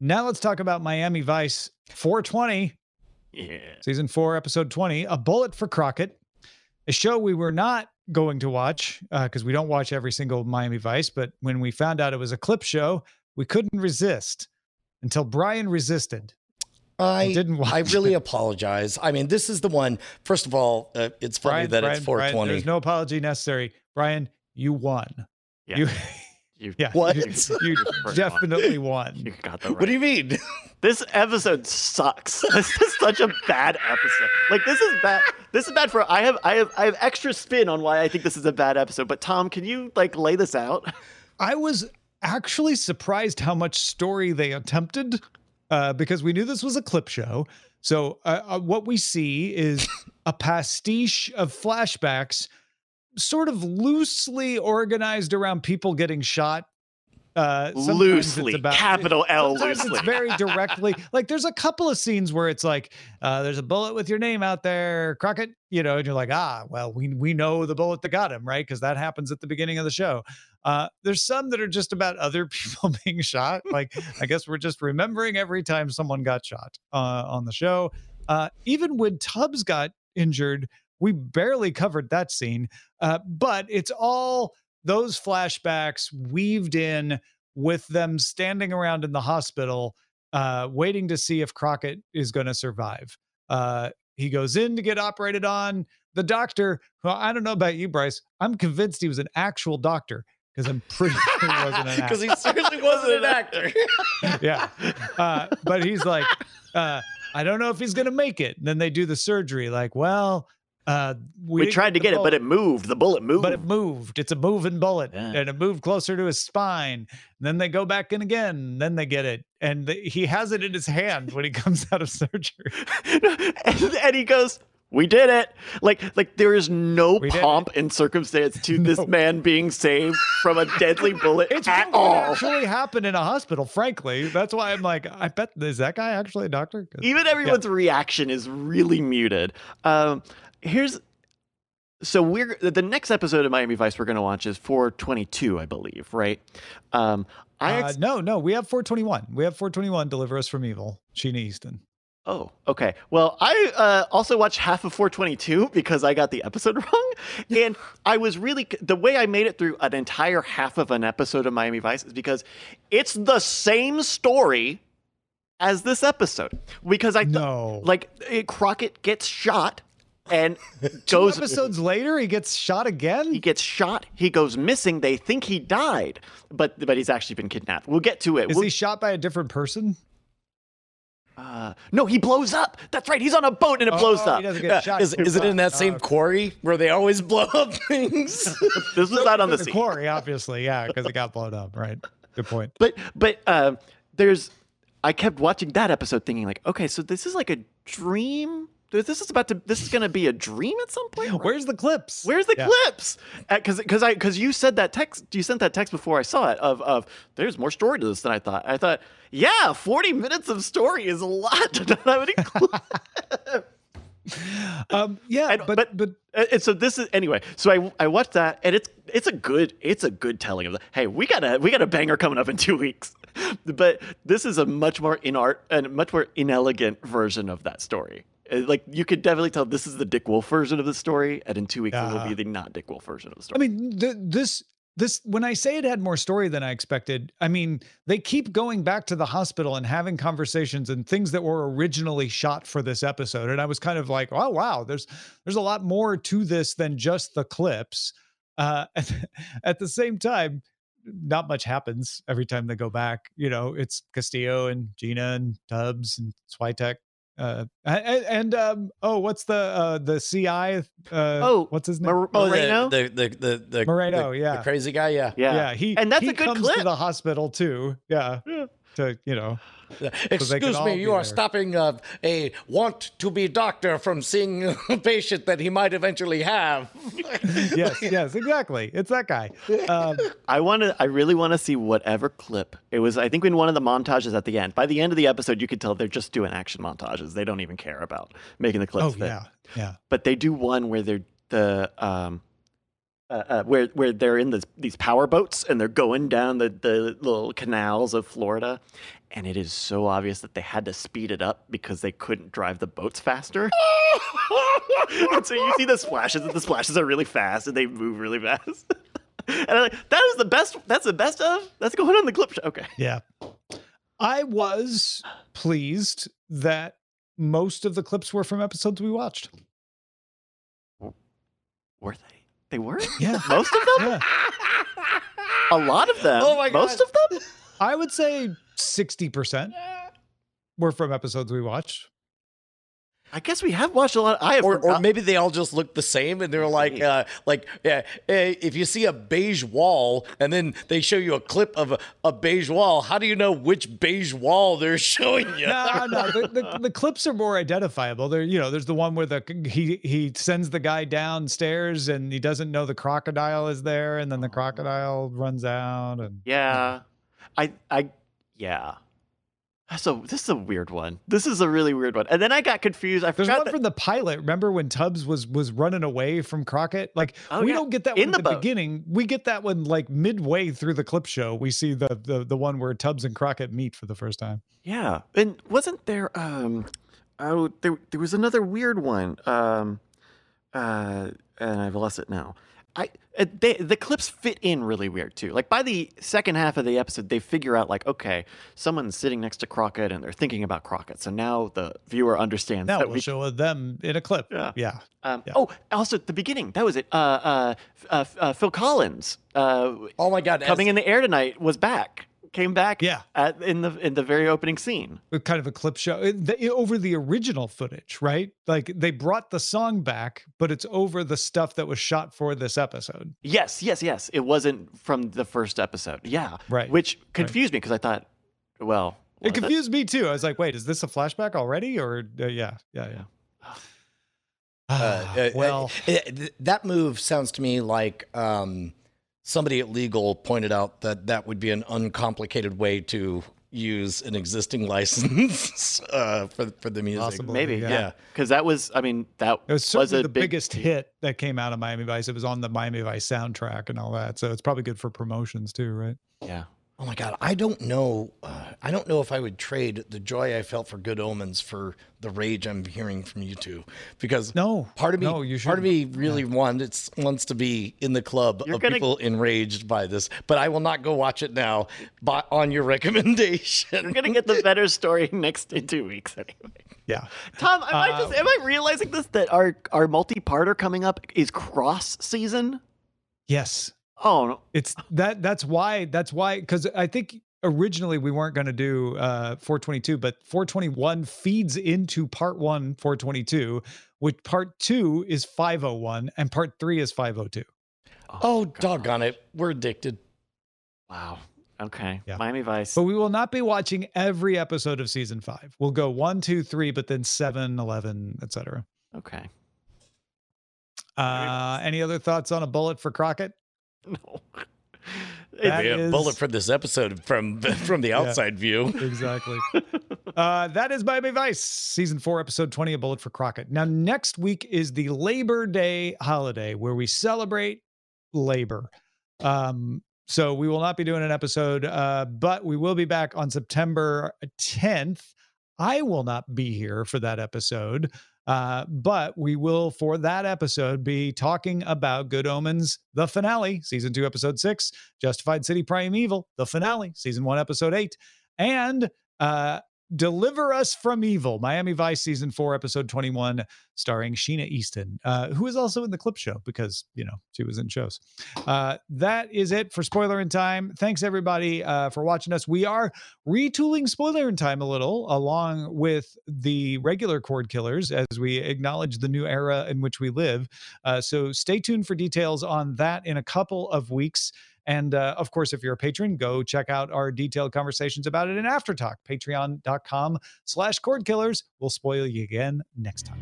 Now let's talk about Miami Vice 420, Yeah. season four, episode 20, A Bullet for Crockett, a show we were not going to watch because we don't watch every single Miami Vice. But when we found out it was a clip show, we couldn't resist until Brian resisted. I didn't watch I really it. apologize. I mean, this is the one. First of all, uh, it's funny Brian, that Brian, it's Brian, 420. there's no apology necessary. Brian, you won. Yeah. You, You, yeah, What? you, you First definitely You won. got that right. what do you mean? This episode sucks. This is such a bad episode. Like this is bad. This is bad for. I have I have I have extra spin on why I think this is a bad episode. But Tom, can you like lay this out? I was actually surprised how much story they attempted uh, because we knew this was a clip show. So uh, uh, what we see is a pastiche of flashbacks, sort of loosely organized around people getting shot. Uh, Loosely, about- capital L loosely. it's very directly. Like there's a couple of scenes where it's like uh, there's a bullet with your name out there crockett you know and you're like ah well we we know the bullet that got him right? Because that happens at the beginning of the show. Uh, there's some that are just about other people being shot. Like i guess we're just remembering every time someone got shot uh, on the show. Uh, even when tubbs got injured we barely covered that scene uh, but it's all those flashbacks weaved in with them standing around in the hospital uh, waiting to see if Crockett is going to survive. Uh, he goes in to get operated on. The doctor, who I don't know about you, Bryce, I'm convinced he was an actual doctor because I'm pretty sure he wasn't an Because he certainly wasn't an actor. yeah. Uh, but he's like, uh, I don't know if he's going to make it. And then they do the surgery. Like, well, uh, We, didn't tried to get it, but it moved. The bullet moved. but it moved. It's a moving bullet, Yeah. and it moved closer to his spine. And then they go back in again. Then they get it, and the, he has it in his hand when he comes out of surgery. and, and he goes, "We did it!" Like, like there is no We pomp and circumstance to this man being saved from a deadly bullet It's at all. actually happened in a hospital. Frankly, that's why I'm like, I bet is that guy actually a doctor? Even everyone's reaction is really muted. Um, here's so we're the next episode of Miami Vice we're going to watch is 422, I believe, right? Um, I Uh, no, no, we have 421. We have 421. Deliver us from evil. Sheena Easton. Oh, okay. Well, I uh, also watched half of 422 because I got the episode wrong. And I was really, the way I made it through an entire half of an episode of Miami Vice is because it's the same story as this episode. Because I, th- No, like, it, Crockett gets shot and two episodes later, he gets shot again. he gets shot, he goes missing. They think he died, but, but he's actually been kidnapped. We'll get to it. Is We'll- he shot by a different person? uh, no, he blows up. That's right. He's on a boat and it Oh, blows oh, up. He doesn't get shot. is, is it in that same Oh, quarry where they always blow up things? This was out on the the sea. quarry, obviously, yeah, because it got blown up. Right. Good point. But but uh, there's I kept watching that episode thinking like, okay, so this is like a dream. This is about to. This is going to be a dream at some point. Where's the clips? Where's the Yeah. clips? Because because I because you said that text. You sent that text before I saw it. Of of there's more story to this than I thought. I thought, yeah, 40 minutes of story is a lot to not have any clips. Um, yeah, And- but but- but And and so this is anyway. So I I watched that, and it's it's a good it's a good telling of the. Hey, we got a we got a banger coming up in two weeks, but this is a much more inart and much more inelegant version of that story. Uh, Like you could definitely tell this is the Dick Wolf version of the story, and in two weeks it will be the not Dick Wolf version of the story. I mean, th- this this when I say it had more story than I expected, I mean they keep going back to the hospital and having conversations and things that were originally shot for this episode, and I was kind of like, oh wow, there's there's a lot more to this than just the clips. Uh, at, at the same time, not much happens every time they go back. You know, it's Castillo and Gina and Tubbs and Switek. Uh, and, and um, oh, what's the uh the CI? Uh, Oh, what's his name? Mor- Oh, Moreno. the the the the, the Moreno, the- yeah. the crazy guy, yeah. yeah. he And that's he a good comes clip. to the hospital too. Yeah, Yeah. To you know, Excuse all me, you are there. stopping a, a want to be doctor from seeing a patient that he might eventually have. yes, yes, exactly. It's that guy. Um, I want to. I really want to see whatever clip it was. I think in one of the montages at the end. By the end of the episode, you could tell they're just doing action montages. They don't even care about making the clips. oh fit. yeah, yeah. but they do one where they're the um uh, uh, where where they're in this, these power boats and they're going down the, the little canals of Florida, and it is so obvious that they had to speed it up because they couldn't drive the boats faster. and so you see the splashes, and the splashes are really fast, and they move really fast. and I'm like, that is the best. That's the best of. That's going on the clip show. Okay. Yeah. I was pleased that most of the clips were from episodes we watched. Were they? They were. Yeah. Most of them. Yeah. A lot of them. Oh my Most of them. I would say 60% were from episodes we watched. I guess we have watched a lot. I have. or, or maybe they all just look the same and they're like uh, like yeah, if you see a beige wall and then they show you a clip of a, a beige wall how do you know which beige wall they're showing you No, no, the, the, the clips are more identifiable. There, you know, there's the one where the he he sends the guy downstairs and he doesn't know the crocodile is there, and then the crocodile runs out. And Yeah. I I yeah. So this is a weird one. This is a really weird one. And then I got confused. I there's forgot one that, from the pilot. Remember when Tubbs was was running away from Crockett? Like Oh, we yeah. don't get that In one at the the boat. beginning. We get that one like midway through the clip show. We see the the the one where Tubbs and Crockett meet for the first time. Yeah. And wasn't there um oh there there was another weird one. Um uh and I've lost it now. I uh, they, the clips fit in really weird too. Like by the second half of the episode, they figure out like, okay, someone's sitting next to Crockett and they're thinking about Crockett. So now the viewer understands Now that we'll we show them in a clip. Yeah. yeah. Um, Yeah. Oh, also at the beginning, that was it. Uh, uh, uh, uh, Phil Collins, uh, oh my god coming in the air tonight, was back. Came back. Yeah. At, in the in the very opening scene. with kind of a clip show it- the- over the original footage, right? Like they brought the song back, but it's over the stuff that was shot for this episode. Yes, yes, yes. It wasn't from the first episode. Yeah. Right, Which confused me because I thought, well, It was confused me too. I was like, wait, is this a flashback already? Or uh, yeah, yeah, yeah. Uh, uh, well, uh, that move sounds to me like um, somebody at legal pointed out that that would be an uncomplicated way to use an existing license uh, for for the music. Possible. Maybe, Yeah. yeah. Because that was, I mean, that it was was certainly a the big biggest hit that came out of Miami Vice. It was on the Miami Vice soundtrack and all that, so it's probably good for promotions too, right? Yeah. Oh my god, I don't know. Uh, I don't know if I would trade the joy I felt for Good Omens for the rage I'm hearing from you two, because No, part of me, no, you part of me really wants wants to be in the club You're of gonna- people enraged by this, but I will not go watch it now. By, on your recommendation, We're gonna get the better story next in two weeks anyway. Yeah, Tom, am I Uh, just am I realizing this that our our multi-parter coming up is cross season? yes, Oh no. it's that. That's why. That's why. Because I think originally we weren't going to do uh 422, but 421 feeds into part one 422, which part two is 501 and part three is 502. oh doggone it, we're addicted. Wow. Okay. Yeah. Miami Vice. But we will not be watching every episode of season five. We'll go one, two, three, but then seven, 11, etc. Okay. Uh, any other thoughts on a bullet for Crockett? No. That Be a is- bullet for this episode from from the outside view. Exactly. uh, that is Miami Vice, season four, episode 20, A Bullet for Crockett. Now, next week is the Labor Day holiday where we celebrate labor. Um, so we will not be doing an episode, uh, but we will be back on September 10th. I will not be here for that episode. Uh, but we will, for that episode, be talking about Good Omens, the finale, season two, episode six, Justified City Primeval, the finale, season one, episode eight, and uh, Deliver Us from Evil, Miami Vice, season four, episode 21, starring Sheena Easton, uh, who is also in the clip show because, you know, she was in shows. Uh, that is it for Spoilerin' Time. Thanks, everybody, uh, for watching us. We are retooling Spoilerin' Time a little, along with the regular Cordkillers, as we acknowledge the new era in which we live. Uh, so stay tuned for details on that in a couple of weeks. And uh, of course, if you're a patron, go check out our detailed conversations about it in Aftertalk, patreon.com slash cord killers. We'll spoil you again next time.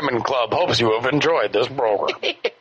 Diamond Club hopes you have enjoyed this program.